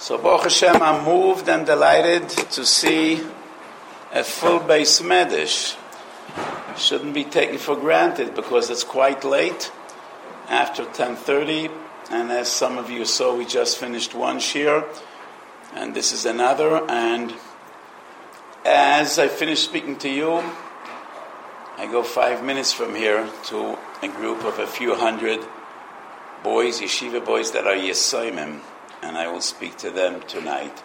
So Baruch Hashem, I'm moved and delighted to see a full base medish. Shouldn't be taken for granted because it's quite late after 10.30 and as some of you saw, we just finished one shir and this is another and as I finish speaking to you, I go five minutes from here to a group of a few hundred boys, yeshiva boys that are Yesoimim, and I will speak to them tonight.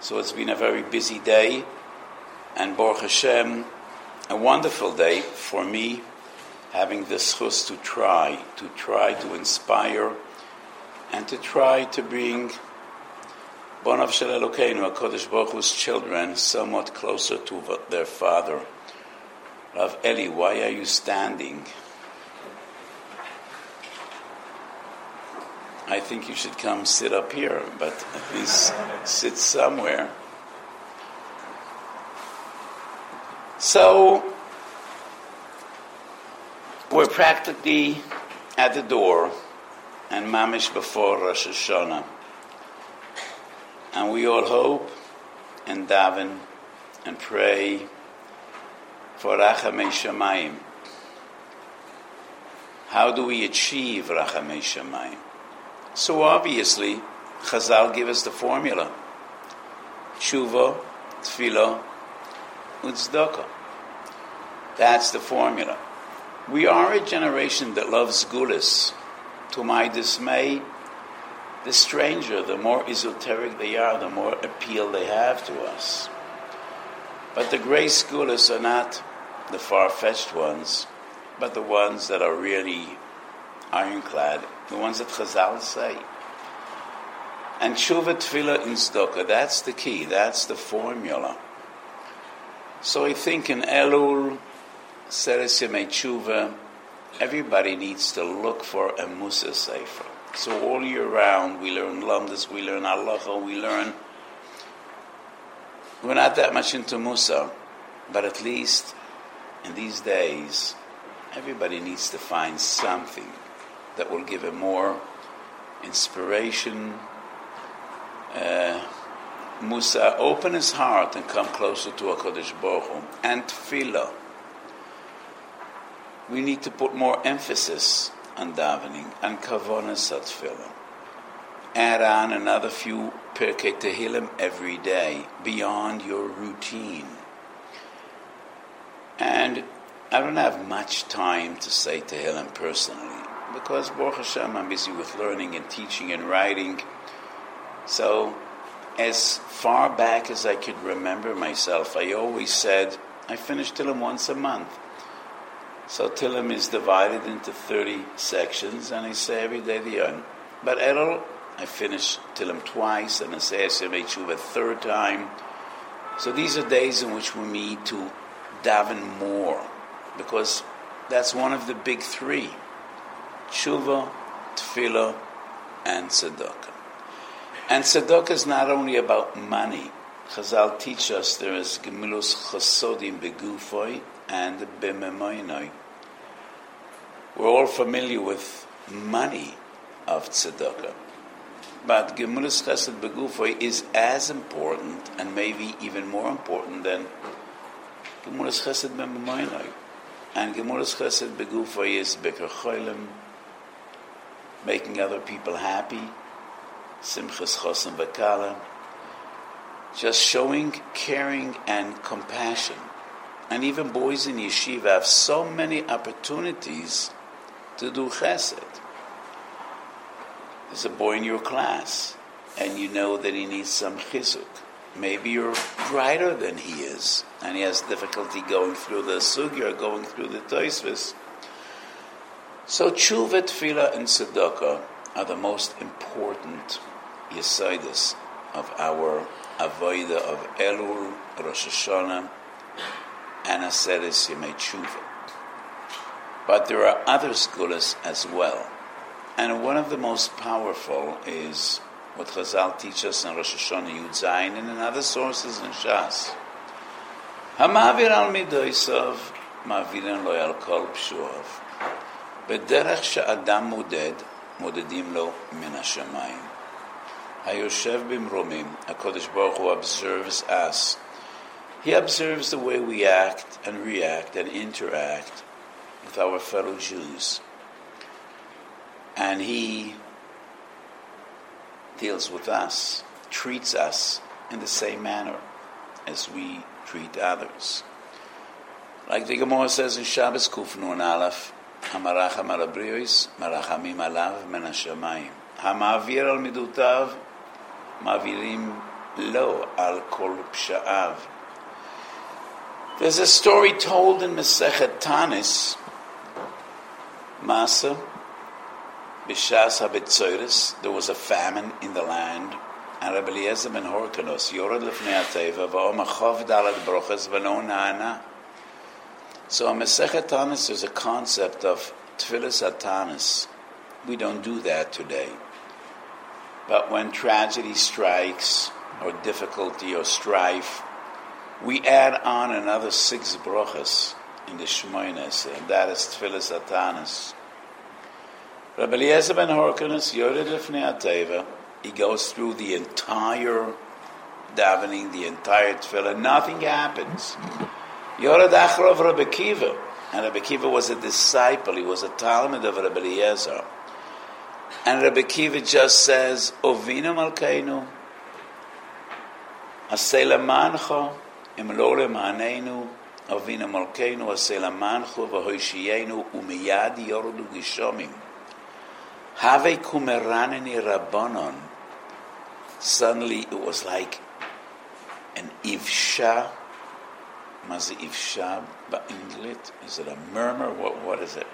So it's been a very busy day, and Baruch Hashem, a wonderful day for me, having the schus to try, to try to inspire, and to try to bring Bonav Shel Elokeinu, HaKadosh Baruch Hu's children, somewhat closer to their father. Rav Eli, why are you standing? I think you should come sit up here, but at least sit somewhere. So, we're practically at the door and mamish before Rosh Hashanah. And we all hope and daven and pray for Rachamei Shamayim. How do we achieve Rachamei Shamayim? So obviously, Chazal give us the formula. Tshuva, Tefillah, Uzdaka. That's the formula. We are a generation that loves gulis. To my dismay, the stranger, the more esoteric they are, the more appeal they have to us. But the great gulis are not the far-fetched ones, but the ones that are really ironclad the ones that Chazal say. And tshuva, tefillah, and tzedakah, that's the key, that's the formula. So I think in Elul, Seres Yemei Tshuva, everybody needs to look for a Musa Sefer. So all year round, we learn Lamdas, we learn Halacha, we learn. We're not that much into Musa, but at least in these days, everybody needs to find something that will give him more inspiration. Uh, Musa, open his heart and come closer to HaKadosh Baruch Hu. And tefillah. We need to put more emphasis on davening, and kavonas tefillah. Add on another few Pirkei Tehillim every day, beyond your routine. And I don't have much time to say Tehillim personally because Baruch Hashem, I'm busy with learning and teaching and writing. So, as far back as I could remember myself, I always said I finish Tillim once a month. So Tillim is divided into 30 sections, and I say every day the end. But Errol, I finish Tillim twice, and I say Tshuva a third time. So these are days in which we need to daven more, because that's one of the big three tshuva, tefillah, and tzedakah. And tzedakah is not only about money. Chazal teach us there is gemilus chasodim begufoi and bememoinoi. We're all familiar with money of tzedakah. But gemilus chesed begufoi is as important and maybe even more important than gemilus chesed bememoinoi. And gemilus chesed begufoi is beker cholim, making other people happy, simchas chosim v'kala, just showing caring and compassion. And even boys in yeshiva have so many opportunities to do chesed. There's a boy in your class, and you know that he needs some chizuk. Maybe you're brighter than he is, and he has difficulty going through the sugya, going through the toisvis. So tshuva, tefillah, and tzedakah are the most important yesidus of our avodah of Elul, Rosh Hashanah, and Aseres Yemei Tshuva. But there are other skulas as well. And one of the most powerful is what Chazal teaches in Rosh Hashanah Yud Zayin and in other sources in Shas. Hamavir al midoisav, mavirin lo al kol pshuav. בדרך שאדם מודד, מודדים לו מן השמיים. Hayoshev bimromim, HaKadosh Baruch Hu observes us. He observes the way we act and react and interact with our fellow Jews. And He deals with us, treats us in the same manner as we treat others. Like the Gemara says in Shabbos Kufnu Aleph, המרחם על הבריאוס, מרחמים עליו מן השמיים. המעביר על מידותיו, מעבירים לו על כל פשעיו. There's a story told in Mesechet Tanis, Masa, Bishas HaBetzoris, there was a famine in the land, and Rabbi Eliezer ben Horkanos, Yored Lefnei HaTeva, V'om Achov Dalad Broches V'lo Na'ana. So in Mesechet Tanis, there's a concept of Tfilis Atanis. We don't do that today. But when tragedy strikes, or difficulty, or strife, we add on another six brachas in the Shmoines, and that is Tfilis Atanis. Rabbi Eliezer ben Horkanis, Yored HaTeva, he goes through the entire davening, the entire tefillah, nothing happens. Yored Achrov Rabbi Kiva, and Rabbi Kiva was a disciple, he was a Talmud of Rabbi Eliezer. And Rabbi Kiva just says, Ovinu Malkeinu, Asela Mancha, Imlore Manenu, Ovinu Malkeinu, Asela Mancha, Vahoishienu, Umiyad Yordu Gishomim. Have kumeranini rabbanon. Suddenly it was like an ivsha. Is it a murmur? What, what is it?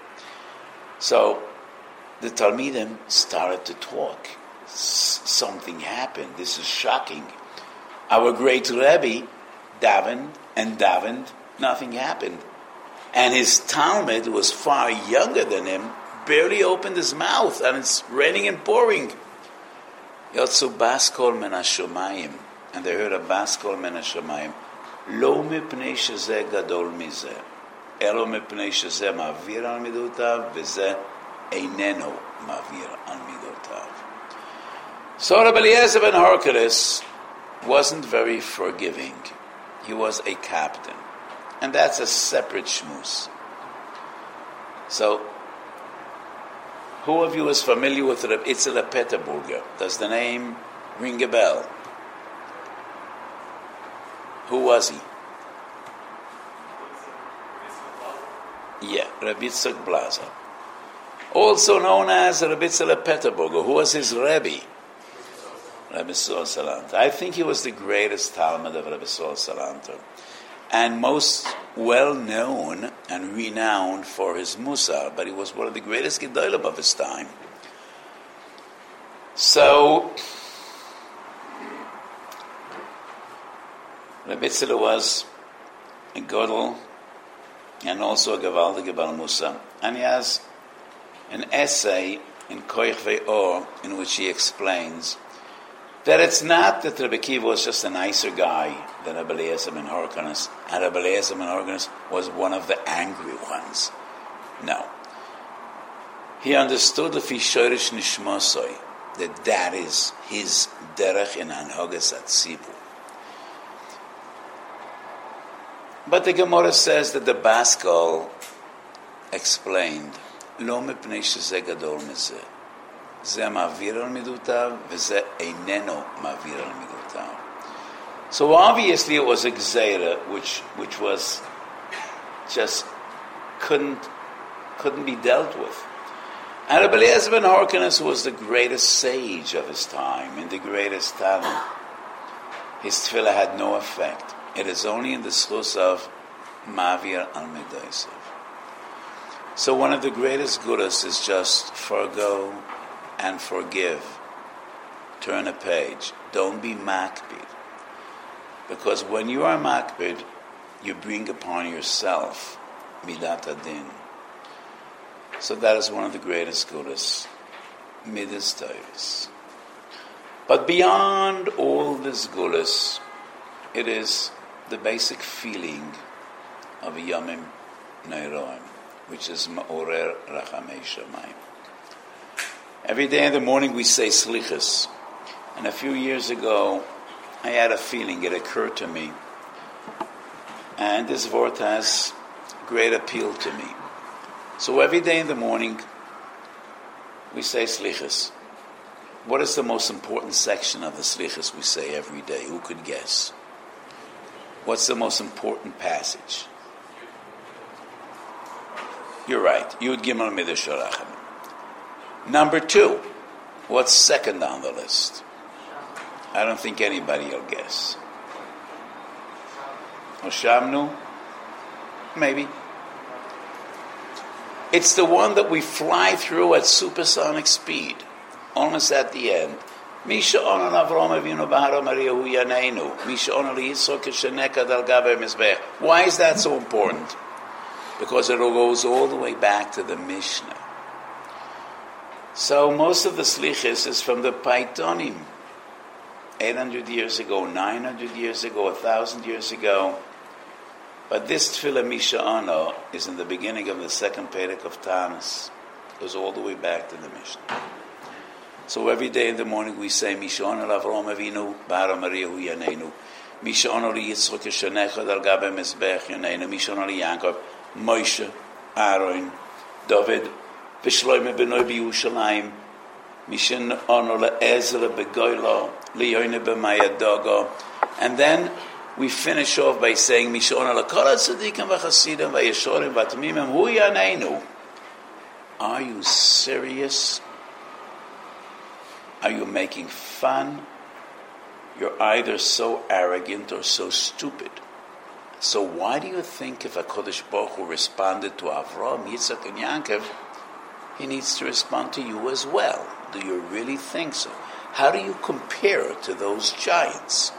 So the Talmidim started to talk. S- something happened. This is shocking. Our great Rebbe davened and davened. Nothing happened. And his Talmud was far younger than him barely opened his mouth and it's raining and pouring. Yotzu baskol men hashomayim. And they heard a baskol men Lo mipnei shezeh gadol mizeh. Elo mipnei shezeh ma'avir al midotav v'zeh eineno ma'avir al midotav. So Rabbi Eliezer ben Horkeles wasn't very forgiving. He was a captain. And that's a separate shmuz. So who of you is familiar with Reb Itzel Peterburger? Does the name ring a bell? Who was he? Yeah, Rabbi Yitzhak Blazer. Also known as Rabbi Itzel Peterburger. Who was his Rebbe? Rabbi Sol Salanter. I think he was the greatest Talmud of Rabbi Sol Salanter. And most well known and renowned for his Musar, but he was one of the greatest Gedolim of his time. So, Rebbe Tzila was a Godel and also a Gavaldi Gebal Musa. And he has an essay in Koich Ve'or in which he explains that it's not that Rebbe Kiva was just a nicer guy than Rebbe Eliezer ben Horkanes, and Rebbe Eliezer ben was one of the angry ones. No. He understood the Fishorish Nishmosoi, that that is his derech in Anhogas Atzibu. But the Gemara says that the Baskal explained, Lo mepnei shezeh gadol mezeh. זה מעביר על מידותיו, וזה איננו מעביר על מידותיו. So obviously it was a gzeira, which, which was just couldn't, couldn't be dealt with. And Rabbi Eliezer ben Horkanes was the greatest sage of his time and the greatest talent. His tefillah had no effect. It is only in the schus of Mavir al Medaisav. So one of the greatest gurus is just forgo and forgive. Turn a page. Don't be makbid. Because when you are makbid, you bring upon yourself midat adin. So that is one of the greatest gurus, midas. But beyond all this gurus, it is the basic feeling of yamim neiroim, which is ma'orer rachamei shamayim. Every day in the morning we say slichas. And a few years ago, I had a feeling, it occurred to me, and this word has great appeal to me. So every day in the morning, we say slichas. What is the most important section of the slichas we say every day? Who could guess? What's the most important passage? You're right. Yud Gimel Midrash Number two. What's second on the list? I don't think anybody will guess. Oshamnu? Maybe. It's the one that we fly through at supersonic speed, almost at the end. Misha onan Avram Avinu Bahara Maria Huyanenu. Misha onan Yitzchok Sheneka Dal Gaber Mizbech. Why is that so important? Because it all goes all the way back to the Mishnah. So most of the slichis is from the Paitonim. 800 years ago, 900 years ago, 1,000 years ago. But this Tefillah Misha'ano is in the beginning of the second Perek of Tanis. It goes all the way back to the Mishnah. So every day in the morning we say Misha'ano Avrom Avinu Bara Maria Hu Yanenu. Misha'ano Li Yitzchok Yeshanecha Dal Gabe Mizbech Yanenu. Misha'ano Li Yankov. Moshe, Aaron, David, Vishloime Benoi B'Yushalayim. Mishin Ono Le'ezra Begoylo. Liyoine B'Mayadogo. And then we finish off by saying Mishon ala kol tzaddikim v'chasidim v'yeshorim v'atmimim hu yaneinu. Are you serious? Are you making fun? You're either so arrogant or so stupid. So why do you think if a Kodesh Baruch Hu responded to Avram, Yitzchak, and Yaakov, he needs to respond to you as well? Do you really think so? How do you compare to those giants?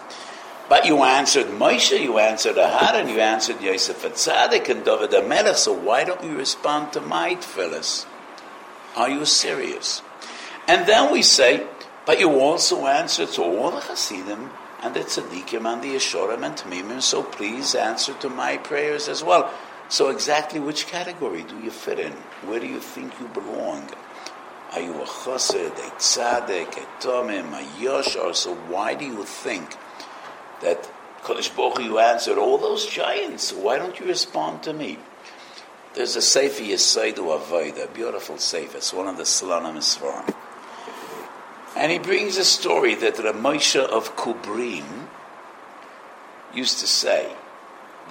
But you answered Moshe, you answered Aharon, you answered Yosef Atzadik and David HaMelech, so why don't you respond to my tefillahs? Are you serious? And then we say, but you also answer to all the Hasidim and the Tzaddikim and the Yeshorim and Tamimim, so please answer to my prayers as well. So exactly which category do you fit in? Where do you think you belong? Are you a chassid, a tzaddik, a tomim, a yoshar? So why do you think that Kodesh Baruch you answered all those giants. Why don't you respond to me? There's a Sefer Yesaidu Avodah, a beautiful Sefer. It's one of the Salonim Svarim. And he brings a story that Ramosha of Kubrin used to say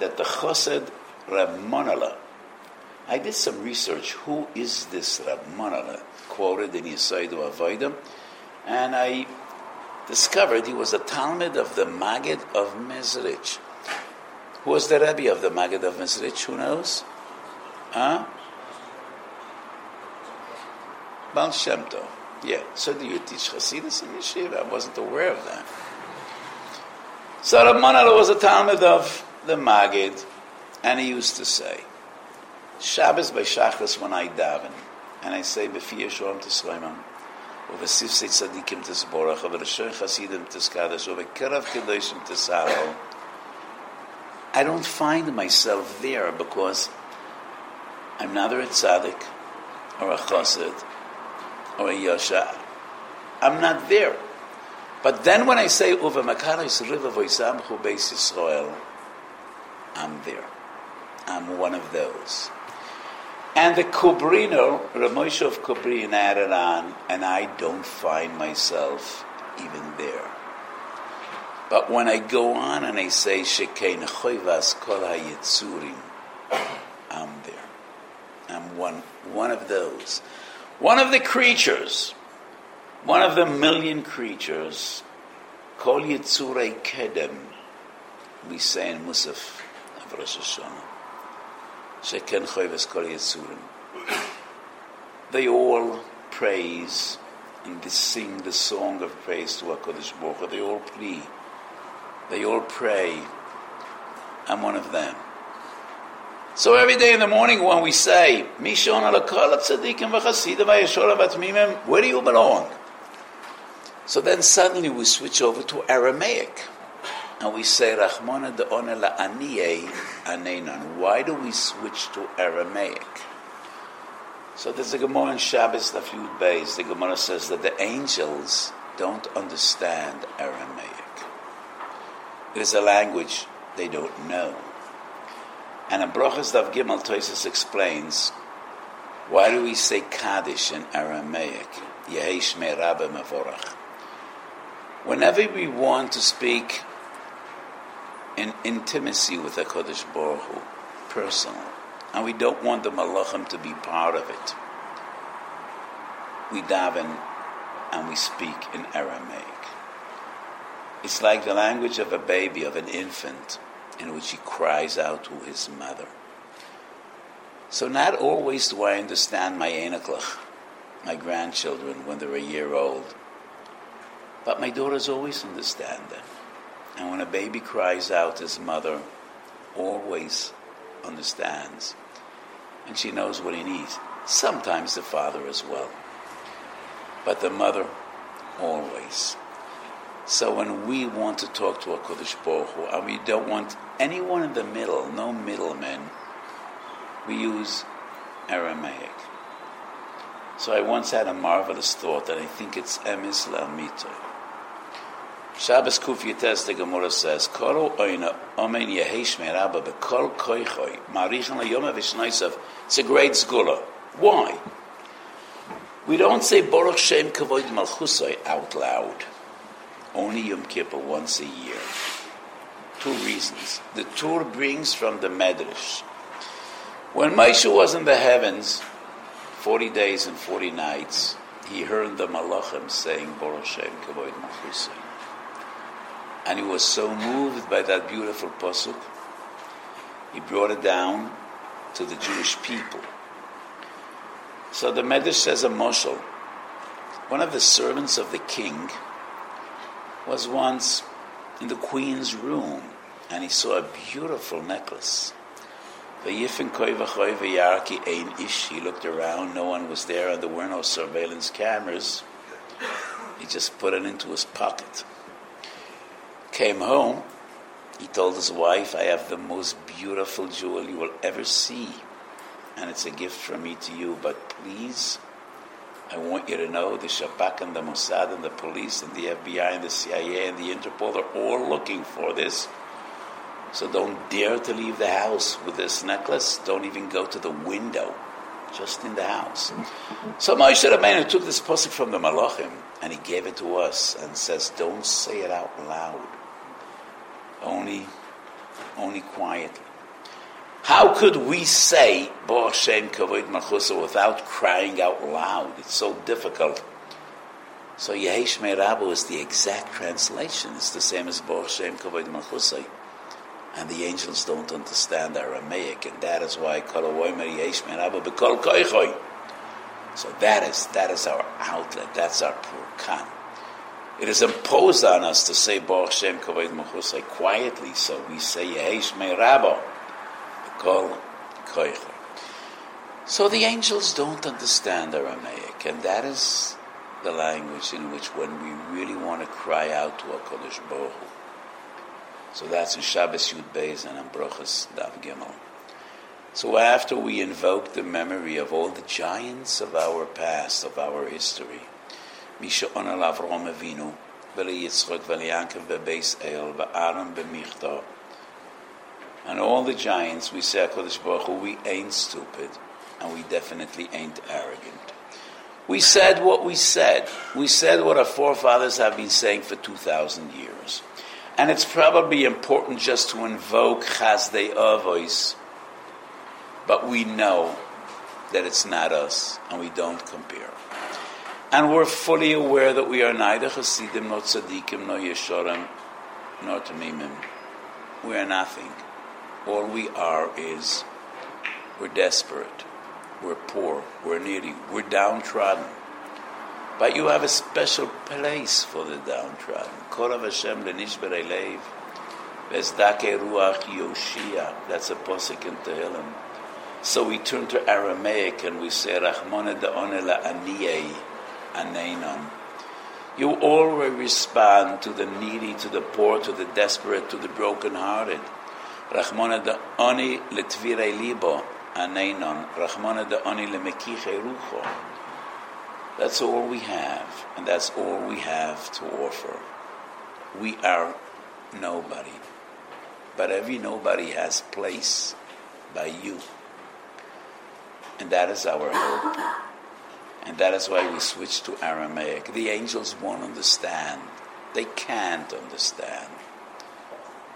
that the Chosed Rab I did some research. Who is this Rab quoted in Yesaidu Avodah? And I discovered he was a Talmud of the Maggid of Mezrich. Who was the Rebbe of the Maggid of Mezrich? Who knows? Huh? Baal Shem Tov. Yeah. So do you teach Hasidus in Yeshiva? I wasn't aware of that. So Rabbanah was a Talmud of the Maggid, and he used to say, Shabbos by Shachas when I daven, and I say, B'fi Yeshua T'Sleiman, ובסיפסי צדיקים תסבורך, ובראשי חסידים תסקדש, ובקרב קדושים תסערו. I don't find myself there because I'm neither a tzaddik or a chassid or a Oh, yasha. I'm not there. But then when I say uva makaris riva I'm there. I'm one of those. And the Kubrino, Ramosha of Kubrin added on, and I don't find myself even there. But when I go on and I say Shekein Choivas Kol HaYitzurim, I'm there. I'm one, one of those. One of the creatures, one of the million creatures, Kol Yitzurei Kedem, we say in Musaf of Rosh Hashanah. Sheken Choyves Kol Yetzurim. They all praise and they sing the song of praise to HaKadosh Baruch Hu. They all plea. They all pray. I'm one of them. So every day in the morning when we say, Mishon v'chasidim where do you belong? So then suddenly we switch over to Aramaic and we say Rahmana de Onela Anenan. Why do we switch to Aramaic? So there's a Gemara in Shabbos the few days, The Gemara says that the angels don't understand Aramaic. It is a language they don't know. And in Brachas Dav Gimel, Toisus explains, why do we say Kaddish in Aramaic? Yehesh me Rabbe. Whenever we want to speak in intimacy with the Kodesh Baruch Hu, personal, and we don't want the Malachim to be part of it, we daven and we speak in Aramaic. It's like the language of a baby, of an infant, in which he cries out to his mother. So not always do I understand my Enoklach, my grandchildren, when they're a year old. But my daughters always understand them. And when a baby cries out, his mother always understands. And she knows what he needs. Sometimes the father as well. But the mother always. So when we want to talk to a Kodesh Baruch Hu, and we don't want anyone in the middle, no middlemen, we use Aramaic. So I once had a marvelous thought, and I think it's emis la'amito. Shabbos Kuf Yites, the Gemara says, Kol oina omen yehesh me'rabba bekol koichoi marichan la'yom v'shnaisav. It's a great zgula. Why? We don't say Baruch Shem Kavod Malchusai out loud. Only Yom Kippur once a year. Two reasons. The Tur brings from the Medrash. When Moshe was in the heavens, 40 days and 40 nights, he heard the Malachim saying Kavod. And he was so moved by that beautiful pasuk, he brought it down to the Jewish people. So the Medrash says a moshel. One of the servants of the king was once in the queen's room, and he saw a beautiful necklace. He looked around, no one was there, and there were no surveillance cameras. He just put it into his pocket. Came home, he told his wife, I have the most beautiful jewel you will ever see and it's a gift from me to you. But please, I want you to know the Shabak and the Mossad and the police and the FBI and the CIA and the Interpol are all looking for this. So don't dare to leave the house with this necklace. Don't even go to the window, just in the house. So Moshe Rabbeinu took this pasuk from the Malachim and he gave it to us and says, "Don't say it out loud. Only, only quietly." How could we say Bo Hashem Kavod Malchusa without crying out loud? It's so difficult. So Yehesh Rabu is the exact translation. It's the same as Bo Hashem Kavod Malchusa. And the angels don't understand Aramaic, and that is why Koichoi. So that is that is our outlet. That's our purkan. It is imposed on us to say Bo Hashem Kavod Malchusa quietly. So we say Yehesh Rabu. Kol Koicha. So the angels don't understand Aramaic, and that is the language in which when we really want to cry out to HaKadosh Baruch Hu. So that's in Shabbos Yud Beis and in Brochus Dav Gimel. So after we invoke the memory of all the giants of our past, of our history, Avrom Avinu, V'li Yitzchok, V'li Yankov, Bebeis El, V'Aaron, B'Michta, and all the giants, we say, HaKadosh Baruch Hu, we ain't stupid, and we definitely ain't arrogant. We said what we said. We said what our forefathers have been saying for 2,000 years. And it's probably important just to invoke Chazdei Avos, but we know that it's not us, and we don't compare. And we're fully aware that we are neither Hasidim, nor Tzaddikim, nor Yeshorim, nor Tamimim. We are nothing. All we are is we're desperate, we're poor, we're needy, we're downtrodden. But you have a special place for the downtrodden. Korav Hashem lenishber elev, vezdake ruach yoshia. That's a posik in Tehillim. So we turn to Aramaic and we say, Rachmana da'onela aniyei aneinon. You always respond to the needy, to the poor, to the desperate, to the brokenhearted. Rachmana da ani letvirei libo aneinon. Rachmana da ani lemekiche rucho. That's all we have, and that's all we have to offer. We are nobody, but every nobody has place by you. And that is our hope. And that is why we switch to Aramaic. The angels won't understand. They can't understand.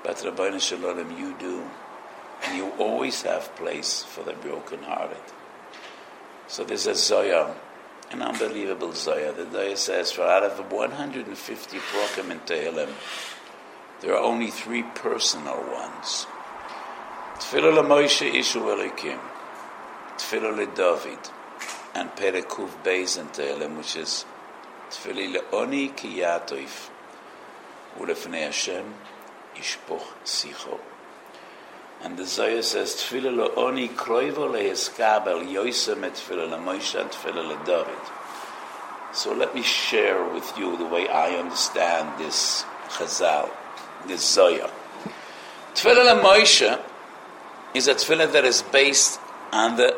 But Rabbeinu Shalom, you do. And you always have place for the brokenhearted. So there's a Zoya, an unbelievable Zoya. The Zoya says, for out of 150 Prokim in Tehillim, there are only three personal ones. Tfilah Moshe Ishu Elikim, Tfilah David, and Perekuv Beis in Tehillim, which is Tfilah Le'oni Kiyatoif, Ulefnei Hashem, Ishpoch Sicho. And the Zohar says, Tfilah lo'oni kroivo le'eskabel yoisem et tfilah le'moshe and tfilah le'david. So let me share with you the way I understand this Chazal, this Zohar. Tfilah le'moshe is a tfilah that is based on the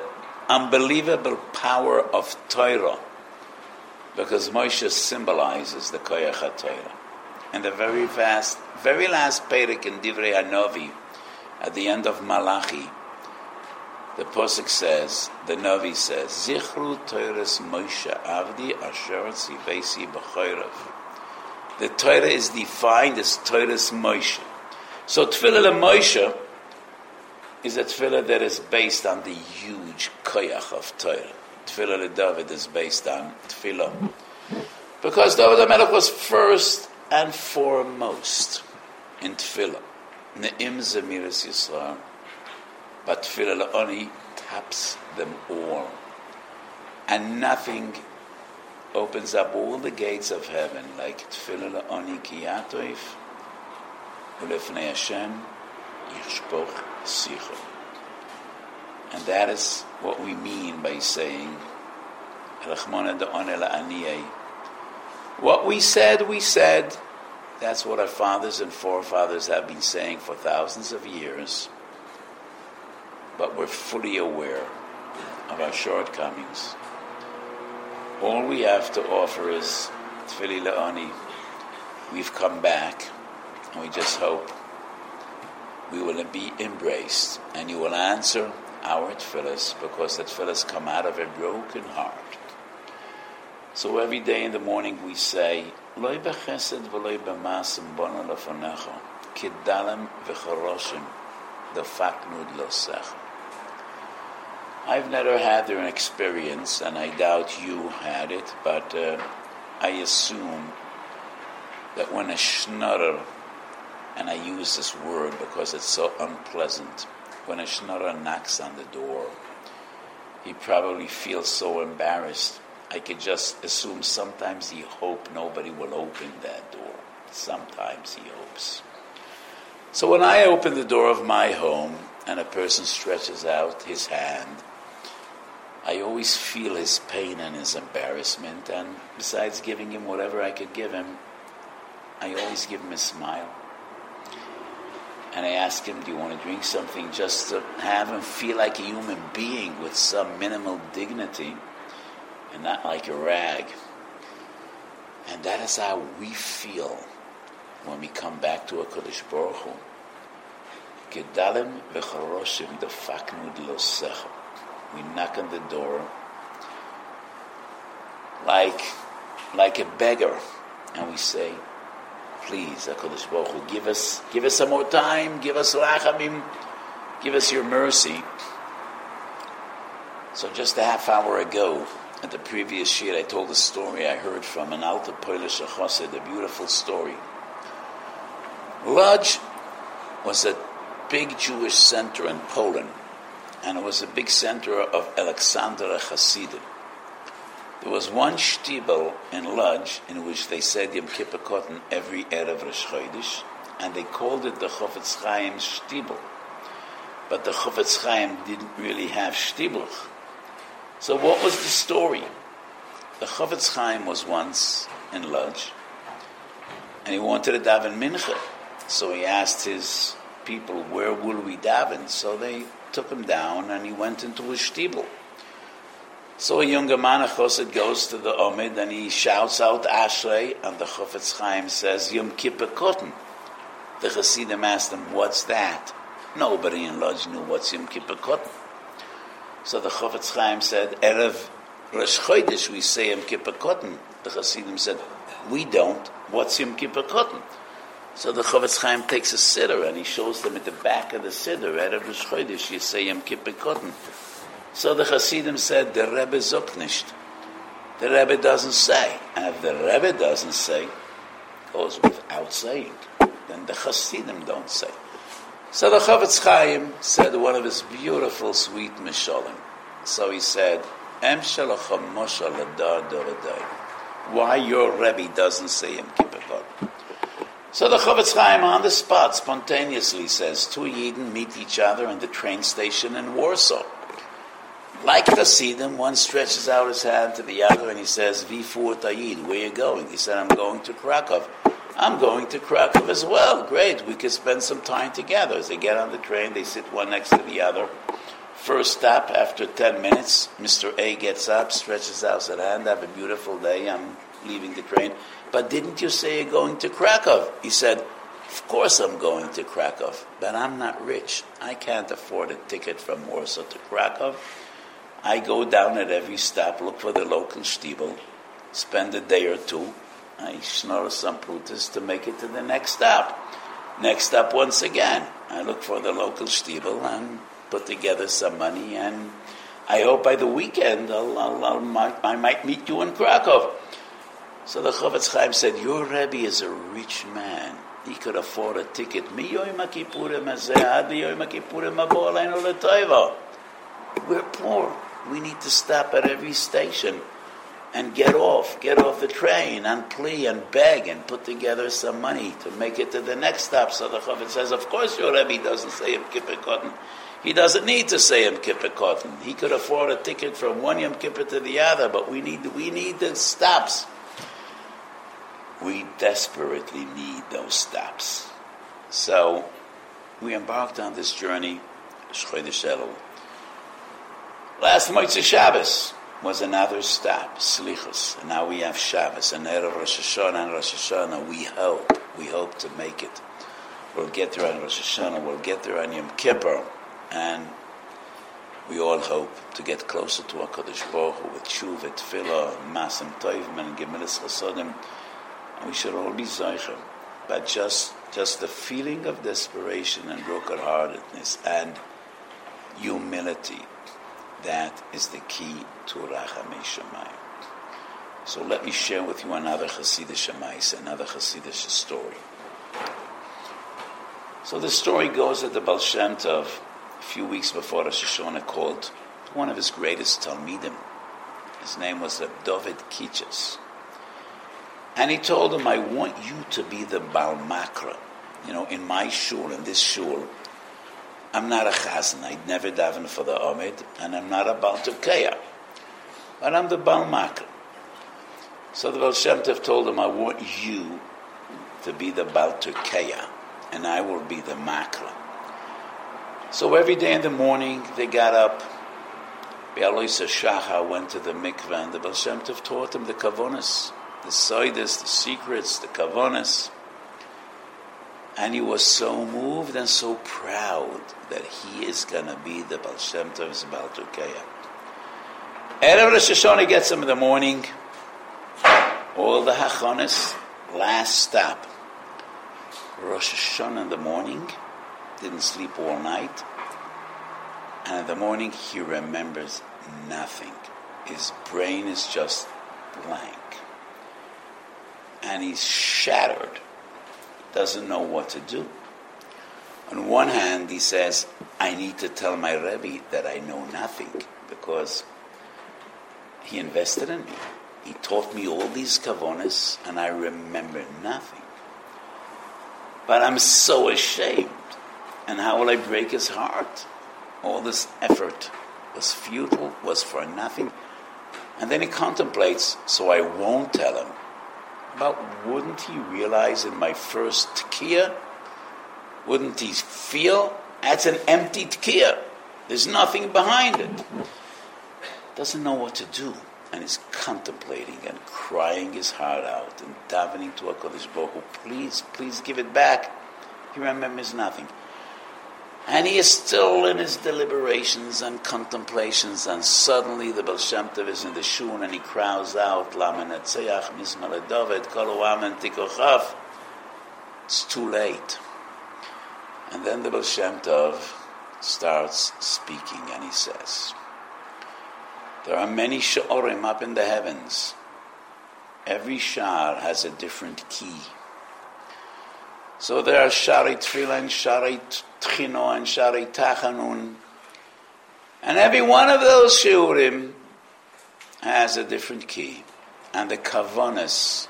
unbelievable power of Torah, because Moshe symbolizes the Koyach HaTorah. And the very fast, very last Perek in Divrei Hanovi, at the end of Malachi, the Posuk says, the Navi says, Zichru Torahs Moshe Avdi Asher Tzivesi B'choirav. The Torah is defined as Torahs Moshe. So Tfilah Moshe is a Tfilah that is based on the huge koyach of Torah. Tfilah David is based on Tfilah. Because David HaMelech was first and foremost in Tfilah. Ne'im Zemiris Yisrael. But Tfilah La'oni taps them all. And nothing opens up all the gates of heaven like Tfilah La'oni Kiyatoif, Ulefnei Hashem, Yishpoch Sicho. And that is what we mean by saying, Rachmana Da'one La'aniyeh. What we said, we said. That's what our fathers and forefathers have been saying for thousands of years. But we're fully aware of our shortcomings. All we have to offer is Tfili La'ani. We've come back, and we just hope we will be embraced, and you will answer our tefillahs because the tefillahs come out of a broken heart. So every day in the morning we say, Bechesed v'loi b'masim bono lefonecho, kidalem v'choroshim, defaknud losecho. I've never had an experience, and I doubt you had it, but uh, I assume that when a schnorrer, and I use this word because it's so unpleasant, when a schnorrer knocks on the door, he probably feels so embarrassed I could just assume sometimes he hopes nobody will open that door. Sometimes he hopes. So when I open the door of my home and a person stretches out his hand, I always feel his pain and his embarrassment, and besides giving him whatever I could give him, I always give him a smile. And I ask him, Do you want to drink something just to have him feel like a human being with some minimal dignity? And not like a rag. And that is how we feel when we come back to a Kodesh Baruch Hu. Defaknud losecha. We knock on the door like, like a beggar, and we say, "Please, Hakadosh Baruch Hu, give us, give us some more time. Give us rachamim. Give us your mercy." So just a half hour ago, at the previous year, I told a story I heard from an Alta Polish Chassid, a beautiful story. Lodz was a big Jewish center in Poland, and it was a big center of Alexander Hasidim. There was one shtibel in Lodz in which they said Yom Kippur Kotten every Erev Rosh Chodesh, and they called it the Chofetz Chaim shtibel. But the Chofetz Chaim didn't really have shtibel. So what was the story? The Chofetz Chaim was once in Lodz, and he wanted to daven mincha. So he asked his people, where will we daven? So they took him down, and he went into his shtibel. So a younger man, a chosid, goes to the Omid and he shouts out Ashrei, and the Chofetz Chaim says, Yom Kippur Kotten. The Chassidim asked him, what's that? Nobody in Lodz knew what's Yom Kippur Kotten. So the Chofetz Chaim said, Erev Rosh Chodesh, we say Yom Kippur Kotten. The Chassidim said, we don't. What's Yom Kippur Kotten? So the Chofetz Chaim takes a siddur and he shows them at the back of the siddur, Erev Rosh Chodesh, you say Yom Kippur Kotten. So the Hasidim said, the Rebbe zukt nicht. The Rebbe doesn't say. And if the Rebbe doesn't say, goes without saying, then the Hasidim don't say. So the Chofetz Chaim said one of his beautiful, sweet mishalim. So he said, Why your Rebbe doesn't say Yom Kippur So the Chofetz Chaim on the spot spontaneously says, two Yidden meet each other in the train station in Warsaw. Like Hasidim, one stretches out his hand to the other and he says, Vifu Tayid, where are you going? He said, I'm going to Krakow. I'm going to Krakow as well. Great, we could spend some time together. As they get on the train, they sit one next to the other. First stop, after 10 minutes, Mr. A gets up, stretches out his hand, have a beautiful day, I'm leaving the train. But didn't you say you're going to Krakow? He said, Of course I'm going to Krakow, but I'm not rich. I can't afford a ticket from Warsaw to Krakow. I go down at every stop, look for the local stiebel, spend a day or two. I snore some prutas to make it to the next stop. Next stop, once again, I look for the local stiebel and put together some money, and I hope by the weekend I'll, I'll, I'll, i might meet you in Krakow. So the Chofetz Chaim said, Your Rebbe is a rich man. He could afford a ticket. We're poor we need to stop at every station and get off, get off the train and plea and beg and put together some money to make it to the next stop. So the Chofetz says, of course your Rebbe doesn't say Yom Kippur Kotten. He doesn't need to say Yom Kippur Kotten. He could afford a ticket from one Yom Kippur to the other, but we need, we need the stops. We desperately need those stops. So we embarked on this journey, Last Motzei Shabbos was another stop, Slichus. And now we have Shabbos and Erev Rosh Hashanah and Rosh Hashanah. We hope, we hope to make it. We'll get there on Rosh Hashanah, we'll get there on Yom Kippur, and we all hope to get closer to HaKadosh Baruch Hu with Tshuva, Tefillah, Masim Toivim, and Gemilas Chasodim. And we should all be Zeicher. But just, just the feeling of desperation and brokenheartedness and humility that is the key. So let me share with you another Hasidic Shemais, another Hasidic story. So the story goes that the Baal Shem Tov, a few weeks before Rosh Hashanah, called one of his greatest Talmidim. His name was David Kichas. And he told him, I want you to be the Baal Makra. You know, in my shul, in this shul, I'm not a chazan. I'd never daven for the Omid, and I'm not a Baal But I'm the Baal Makr. So the Baal Shem Tov told him, I want you to be the Baal Tukaya, and I will be the Makra. So every day in the morning, they got up. Be'aloisa Shacha went to the mikveh, and the Baal Shem Tov taught him the kavonas, the soidas, the secrets, the kavonas. And he was so moved and so proud that he is going to be the Baal Shem Tov's Baal Tukaya. Erev Rosh Hashanah gets him in the morning. All the Hachonis, last stop. Rosh Hashanah in the morning, didn't sleep all night. And in the morning, he remembers nothing. His brain is just blank. And he's shattered doesn't know what to do. On one hand, he says, I need to tell my Rebbe that I know nothing because he invested in me. He taught me all these kavonas and I remember nothing. But I'm so ashamed. And how will I break his heart? All this effort was futile, was for nothing. And then he contemplates, so I won't tell him. But wouldn't he realize in my first tkiya? Wouldn't he feel that's an empty tkiya? There's nothing behind it. Doesn't know what to do and is contemplating and crying his heart out and davening to HaKadosh Baruch Hu, please, please give it back. He remembers nothing. And he is still in his deliberations and contemplations, and suddenly the Baal is in the shul and he cries out. It's too late. And then the Baal starts speaking and he says, There are many Sha'orim up in the heavens. Every Shar has a different key. So there are Shari Tefillah and Shari Tchino and Shari Tachanun. And every one of those Shiurim has a different key. And the Kavanas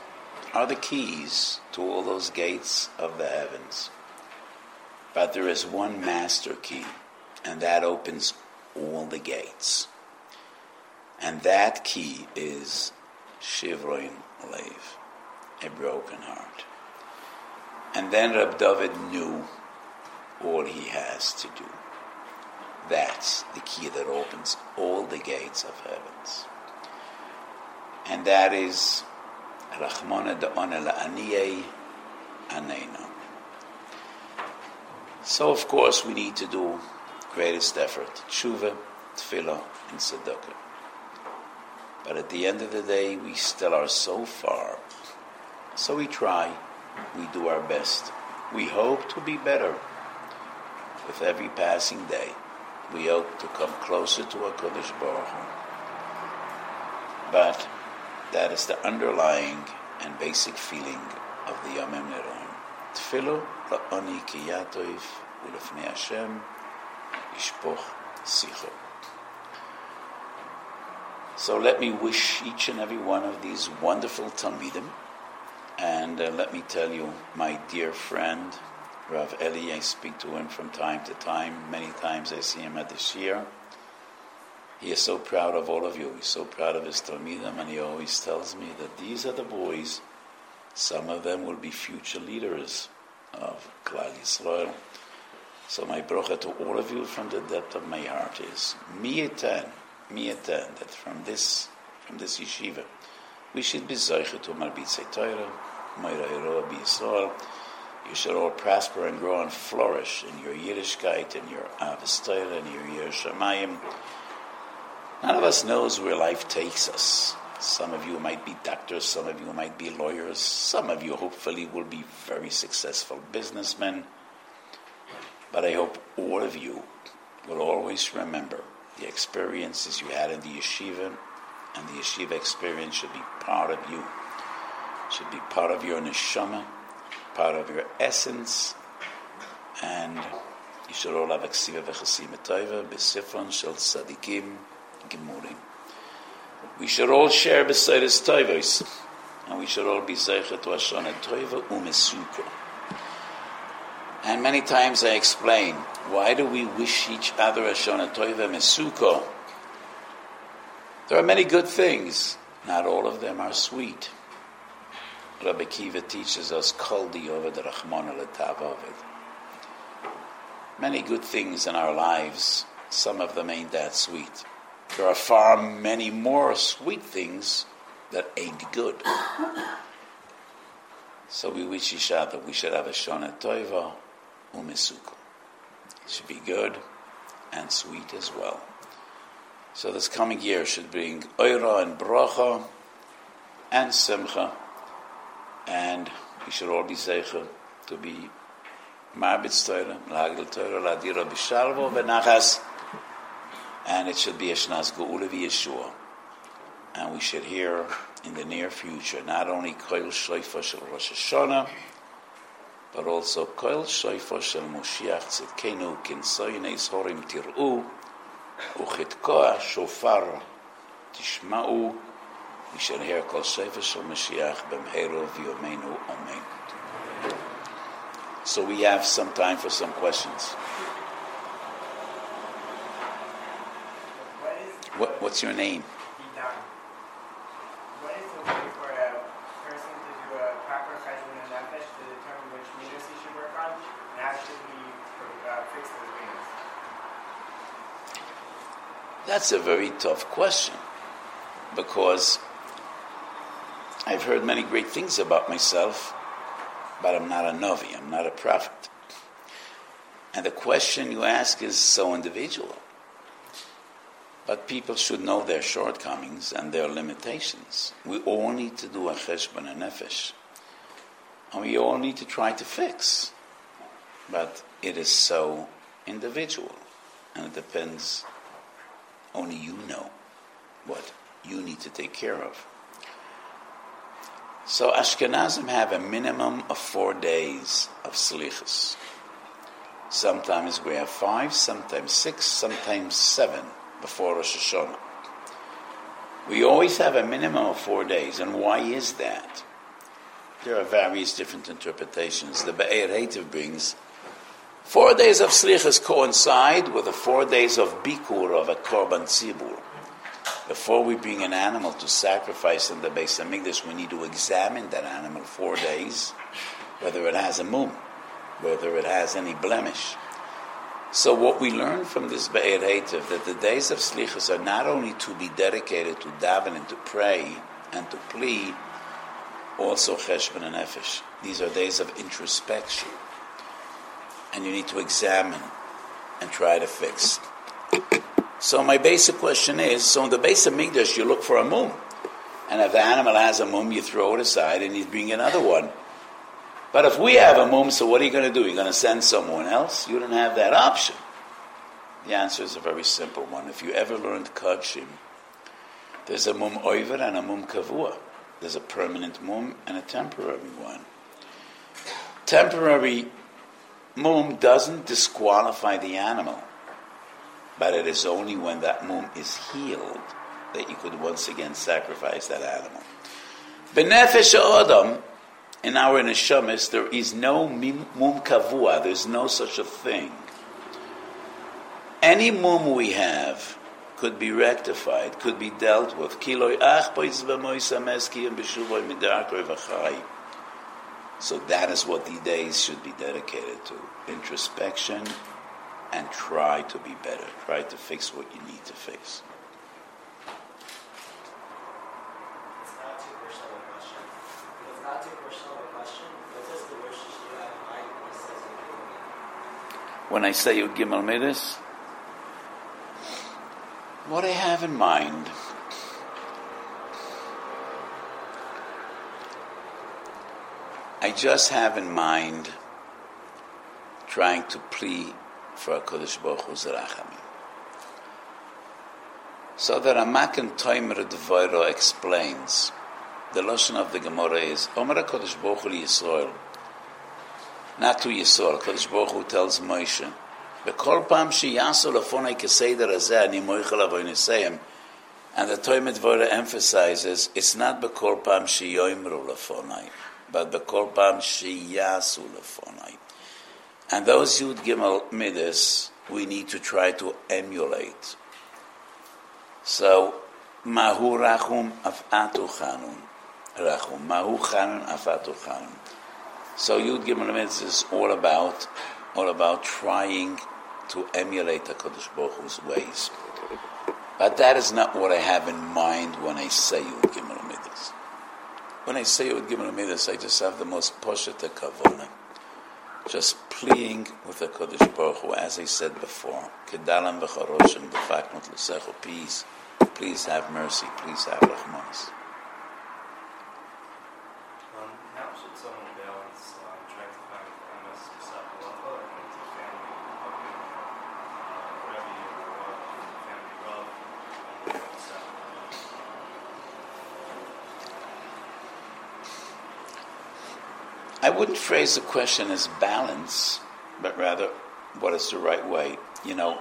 are the keys to all those gates of the heavens. But there is one master key, and that opens all the gates. And that key is Shivroin Lev, a broken heart. And then Rab David knew all he has to do. That's the key that opens all the gates of heavens. And that is Rachmana da'ana la'aniyei anena. So, of course, we need to do greatest effort, tshuva, tefillah, and tzedakah. But at the end of the day, we still are so far. So we try, we do our best. We hope to be better with every passing day. We hope to come closer to our Kodesh Baruch Hu. But that is the underlying and basic feeling of the Yomim Neroim. Tfilu la'oni ki ulefnei Hashem ishpoch sicho. So let me wish each and every one of these wonderful Talmidim, and uh, let me tell you, my dear friend, Rav Eli, I speak to him from time to time. Many times I see him at the Shir. He is so proud of all of you. He's so proud of his Talmidim, and he always tells me that these are the boys. Some of them will be future leaders of Klal Yisrael. So my brocha to all of you from the depth of my heart is miyeten, miyeten, that from this, from this yeshiva, we should be zeicha to marbitzei Torah, Yeroah Yisrael. You should all prosper and grow and flourish in your Yiddishkeit, in your Torah, in your Yerushalayim. None of us knows where life takes us. Some of you might be doctors, some of you might be lawyers, some of you hopefully will be very successful businessmen. But I hope all of you will always remember the experiences you had in the yeshiva, and the yeshiva experience should be part of you, should be part of your neshama, part of your essence, and you should all have a ksiva v'chasim etayva, b'sifron shel tzadikim gemurim. We should all share b'seiris toivos, and we should all be zeicha to Hashana toiva umesuko. And many times I explain, why do we wish each other Hashana toiva mesuko? There are many good things. Not all of them are sweet. Rabbi Akiva teaches us kol the Rahman al Many good things in our lives, some of them ain't that sweet. There are far many more sweet things that ain't good. So we wish each other we should have a Shana Toiva Umesuko. Should be good and sweet as well. So this coming year should bring Oira and Bracha and Simcha, and we should all be Zeicha to be Marbitz Torah, Lagel Torah, Ladira Bishalvo, Benachas, and it should be a Shnas Geula Yeshua. And we should hear in the near future not only Koil Shoifa Shel Rosh Hashanah, but also Koil Shoifa Shel Moshiach Tzidkenu Kinsoyneis Horim Tir'u Uchitkoa Shofar Tishma'u hear Kol Shoifa Shel Moshiach B'mheru V'yomeinu Amen. So we have some time for some questions. What, what's your name? What is the way for a person to do a proper cheshbon and nefesh to determine which midas he should work on, and how should he uh, fix those midas? That's a very tough question because I've heard many great things about myself, but I'm not a Navi, I'm not a prophet. And the question you ask is so individual. But people should know their shortcomings and their limitations. We all need to do a cheshbon and nefesh. And we all need to try to fix. But it is so individual. And it depends, only you know what you need to take care of. So Ashkenazim have a minimum of four days of slichus. Sometimes we have five, sometimes six, sometimes seven before Rosh Hashanah. We always have a minimum of four days, and why is that? There are various different interpretations. The Be'er Hetiv brings four days of Slichas coincide with the four days of Bikur of a Korban Tzibur. Before we bring an animal to sacrifice in the Beis Hamikdash, we need to examine that animal four days, whether it has a mum, whether it has any blemish. So what we learn from this Be'er Hetiv, that the days of Slichas are not only to be dedicated to daven and to pray and to plead, also Cheshbon and Nefesh. These are days of introspection. And you need to examine and try to fix. So my basic question is, so in the of Hamikdash you look for a mum. And if the animal has a mum, you throw it aside and you bring another one. But if we have a mum, so what are you going to do? You're going to send someone else? You don't have that option. The answer is a very simple one. If you ever learned Kodshim, there's a mum oiver and a mum kavua. There's a permanent mum and a temporary one. Temporary mum doesn't disqualify the animal, but it is only when that mum is healed that you could once again sacrifice that animal. Benefesh Adam, in our neshamis, there is no mum kavua. There's no such a thing. Any mum we have could be rectified, could be dealt with. So that is what the days should be dedicated to. Introspection and try to be better, try to fix what you need to fix. When I say Yud Gimel Midas, what I have in mind I just have in mind trying to plead for a Kodesh Baruch Hu's Rachamim. So that Amakim Toimer Dvoiro explains, the Lashon of the Gemara is, Omer HaKodesh Baruch Hu Yisrael, not to Yisrael, Kodesh Baruch Hu tells Moshe, וכל פעם שיעשו לפוני כסדר הזה, אני מויכל לבוא נסיים. And the Toimet Vora emphasizes, it's not בכל פעם שיאמרו לפוני, but בכל פעם שיעשו לפוני. And those Yud Gimel Midas, we need to try to emulate. So, Mahu Rachum Afatu Chanun. Rachum. Mahu Chanun Afatu Chanun. So Yud Gimel Midas is all about, all about trying to emulate the Kodesh Baruch Hu's ways. But that is not what I have in mind when I say Yud Gimel Midas. when I say Yud Gimel Midas, I just have the most poshete kavona. Just pleading with the Kodesh Baruch Hu, as I said before, Kedalam v'charoshim b'faknot l'sechu, peace, please have mercy, please have rachmanis. Wouldn't phrase the question as balance, but rather what is the right way. You know,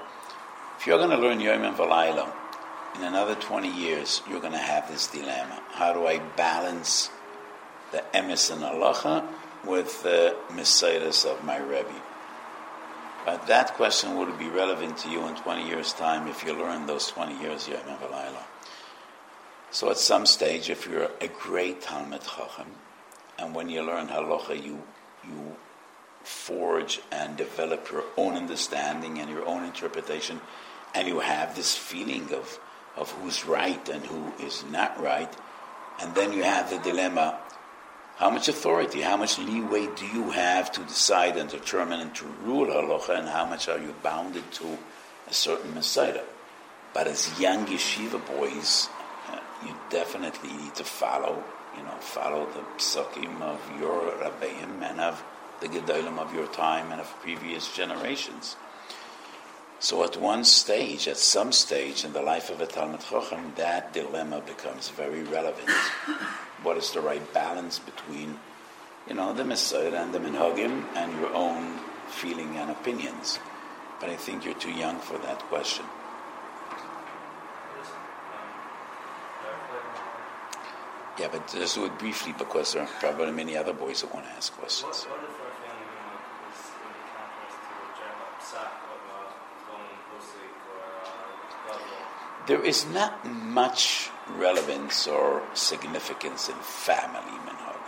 if you're going to learn Yom and in another 20 years, you're going to have this dilemma. How do I balance the emes and halacha with the messiahs of my Rebbe? But that question would be relevant to you in 20 years' time if you learn those 20 years Yom and. So at some stage, if you're a great Talmud Chacham, and when you learn halacha, you you forge and develop your own understanding and your own interpretation, and you have this feeling of, of who's right and who is not right, and then you have the dilemma how much authority, how much leeway do you have to decide and determine and to rule halacha, and how much are you bounded to a certain Messiah? But as young yeshiva boys, you definitely need to follow, you know, follow the psukim of your rabbeim and of the gedolim of your time and of previous generations. So at one stage, at some stage in the life of a Talmud Chacham, that dilemma becomes very relevant. what is the right balance between, you know, the Messiah and the Minhagim and your own feeling and opinions? But I think you're too young for that question. Yeah, but just do it briefly because there are probably many other boys that want to ask questions. What, what is in contrast to Psak or uh, There is not much relevance or significance in family minhag.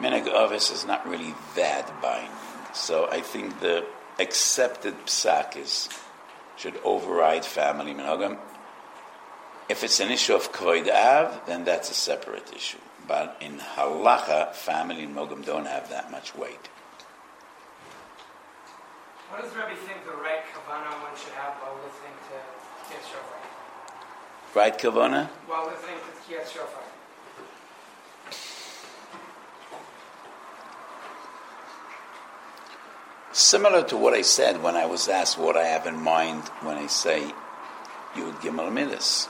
Minhag Avis is not really that binding, so I think the accepted psak is should override family minhagim. If it's an issue of kvoid av, then that's a separate issue. But in halacha, family and mogam don't have that much weight. What does Rebbe think the right kavana one should have while listening to Kiyat Shofar? Right, kavana? While listening to Kiyat Shofar. Similar to what I said when I was asked what I have in mind when I say Yud Gimel Midas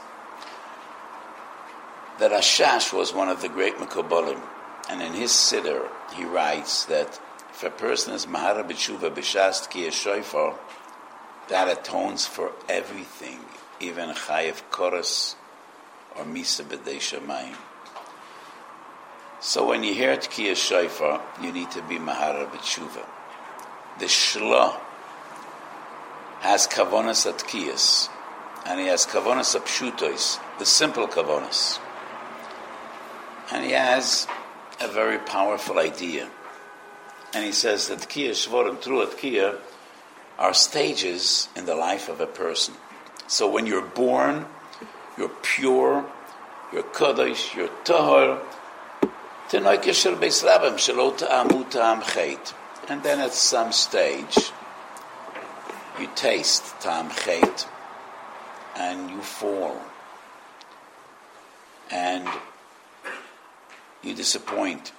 that Ashash was one of the great Mekobolim, and in his Siddur he writes that if a person is Mahara B'tshuva B'shast Ki Shofar, that atones for everything, even Chayev Koros or Misa B'dei. So when you hear Tkiyah Shofar, you need to be Mahara B'tshuva. The Shla has Kavonas Atkiyas, and he has Kavonas Apshutois, the simple Kavonas. And he has a very powerful idea. And he says that Tkiyah Shvorim, through Tkiyah, are stages in the life of a person. So when you're born, you're pure, you're Kodesh, you're Tahor, and then at some stage, you taste Tam Chet, and you fall. And you disappoint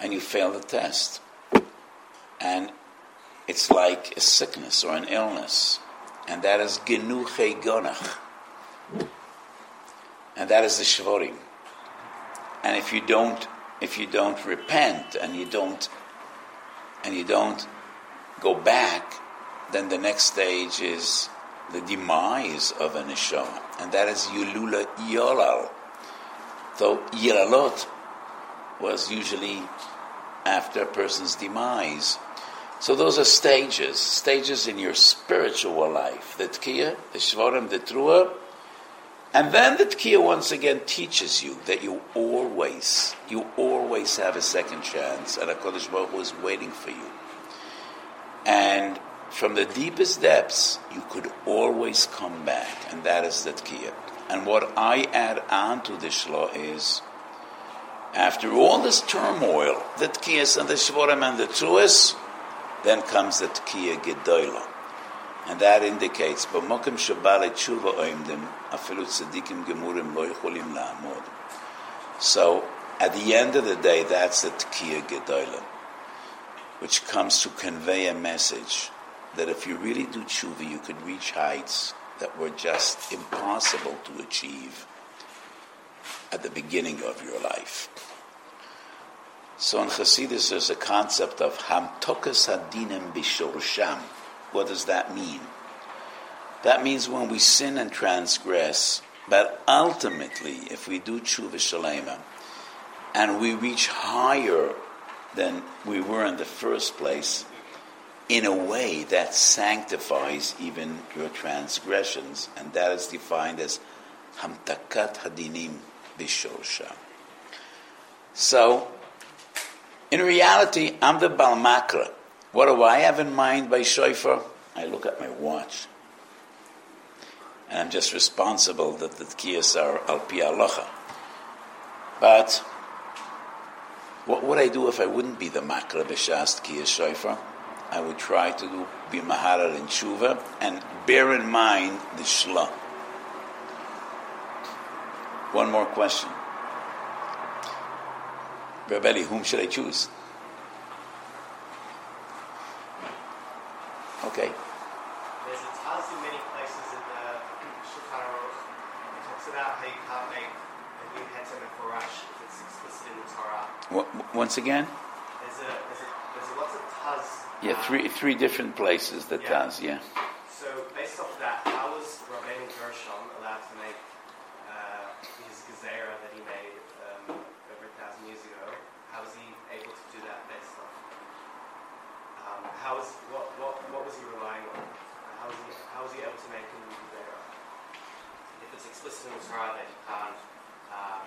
and you fail the test. And it's like a sickness or an illness. And that is genuche gonach. And that is the shvorim. And if you don't, if you don't repent and you don't, and you don't go back, then the next stage is the demise of a neshama, and that is yulula yolal. Though Yilalot was usually after a person's demise. So those are stages, stages in your spiritual life. The Tkiya, the Shvarim, the Trua, and then the Tkiya once again teaches you that you always, you always have a second chance, and HaKadosh Baruch Hu is waiting for you. And from the deepest depths, you could always come back, and that is the Tkiya. And what I add on to this law is, after all this turmoil, the tkiyas and the shvorim and the truas, then comes the tkiya gedoyla. And that indicates, b'mokim shabale tshuva oimdim, afilu tzadikim gemurim lo yicholim la'amod. So, at the end of the day, that's the tkiya gedoyla, which comes to convey a message that if you really do tshuva, you could reach heights that were just impossible to achieve at the beginning of your life. So in Chassidus, there's a concept of hamtokas hadinim bishorsham. What does that mean? That means when we sin and transgress, but ultimately, if we do tshuva shalema, and we reach higher than we were in the first place, in a way that sanctifies even your transgressions, and that is defined as hamtakat hadinim bishorsha. So, in reality, I'm the balmakra. What do I have in mind by shofar? I look at my watch. and I'm just responsible that the tkiyas are al pi. But what would I do if I wouldn't be the makra b'shas tkiyas shofar? I would try to do, be maharal in tshuva and bear in mind the shla. One more question. Rebelli, whom should I choose? Okay. There's a in many places in the Shulchan It talks about how you can't make a new hetem and farash if it's explicit in the Torah. Once again? There's a there's a there's a lots of taz. Yeah, three three different places that Yeah. does, yeah. So based off that, how was Rabbeinu Gershom allowed to make uh, his gezerah that he made um, over a thousand years ago? How was he able to do that based off? Um, how was what, what what was he relying on? How was he how was he able to make a new gezerah? If it's explicit in the Torah that you can't, um,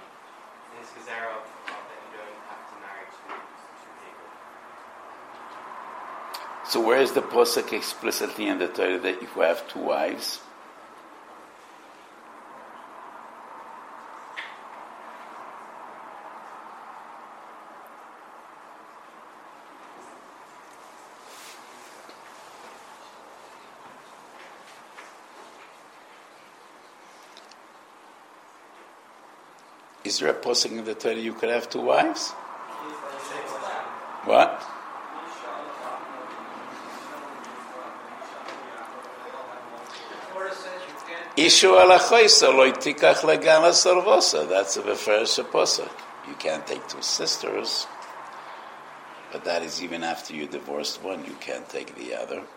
his gezerah that you don't have to marry two two people. So where is the posuk explicitly in the Torah that you have two wives? Is there a posuk in the Torah you could have two wives? What? That's the first aposa. You can't take two sisters, but that is even after you divorced one, you can't take the other. The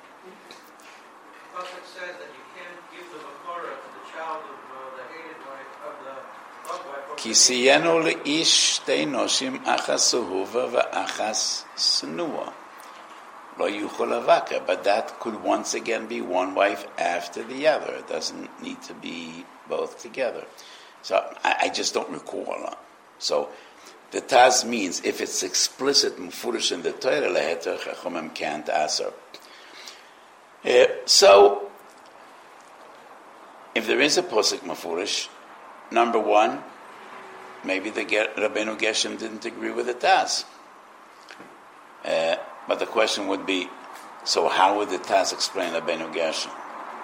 Prophet says that you can't give the makora to the child of uh, the hated wife, of the loved wife. Lo but that could once again be one wife after the other. It doesn't need to be both together. So I, I just don't recall. So the Taz means if it's explicit mufurish in the Torah leheter chachomim can't answer. Uh, so if there is a posik mufurish, number one, maybe the Rabbeinu Gershom didn't agree with the Taz. Uh, but the question would be, so how would the Taz explain Rabbeinu Gershom?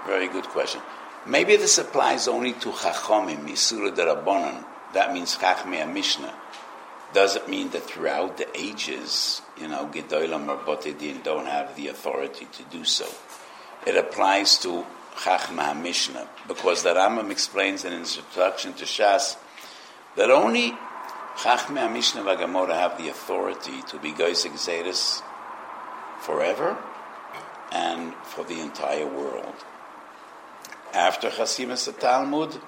Very good question. Maybe this applies only to Chachomim, Yisura Rabbanon. That means Chachmei Mishnah. Does it mean that throughout the ages, you know, Gedolim or Botedin don't have the authority to do so? It applies to Chachma Mishnah because the Rambam explains in his introduction to Shas that only Chachmei Mishnah Vagamora have the authority to be Geisek Zeres forever and for the entire world. After Chasimas Talmud,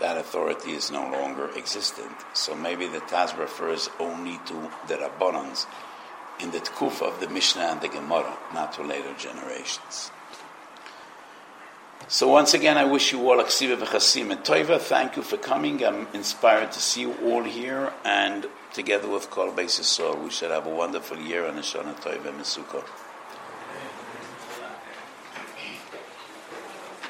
that authority is no longer existent. So maybe the Taz refers only to the Rabbanans in the Tkuf of the Mishnah and the Gemara, not to later generations. So once again, I wish you all aksiva v'chasim and toiva. Thank you for coming. I'm inspired to see you all here, and together with Kol Beis Yisrael, we should have a wonderful year and a Shana Toiva Mesukah.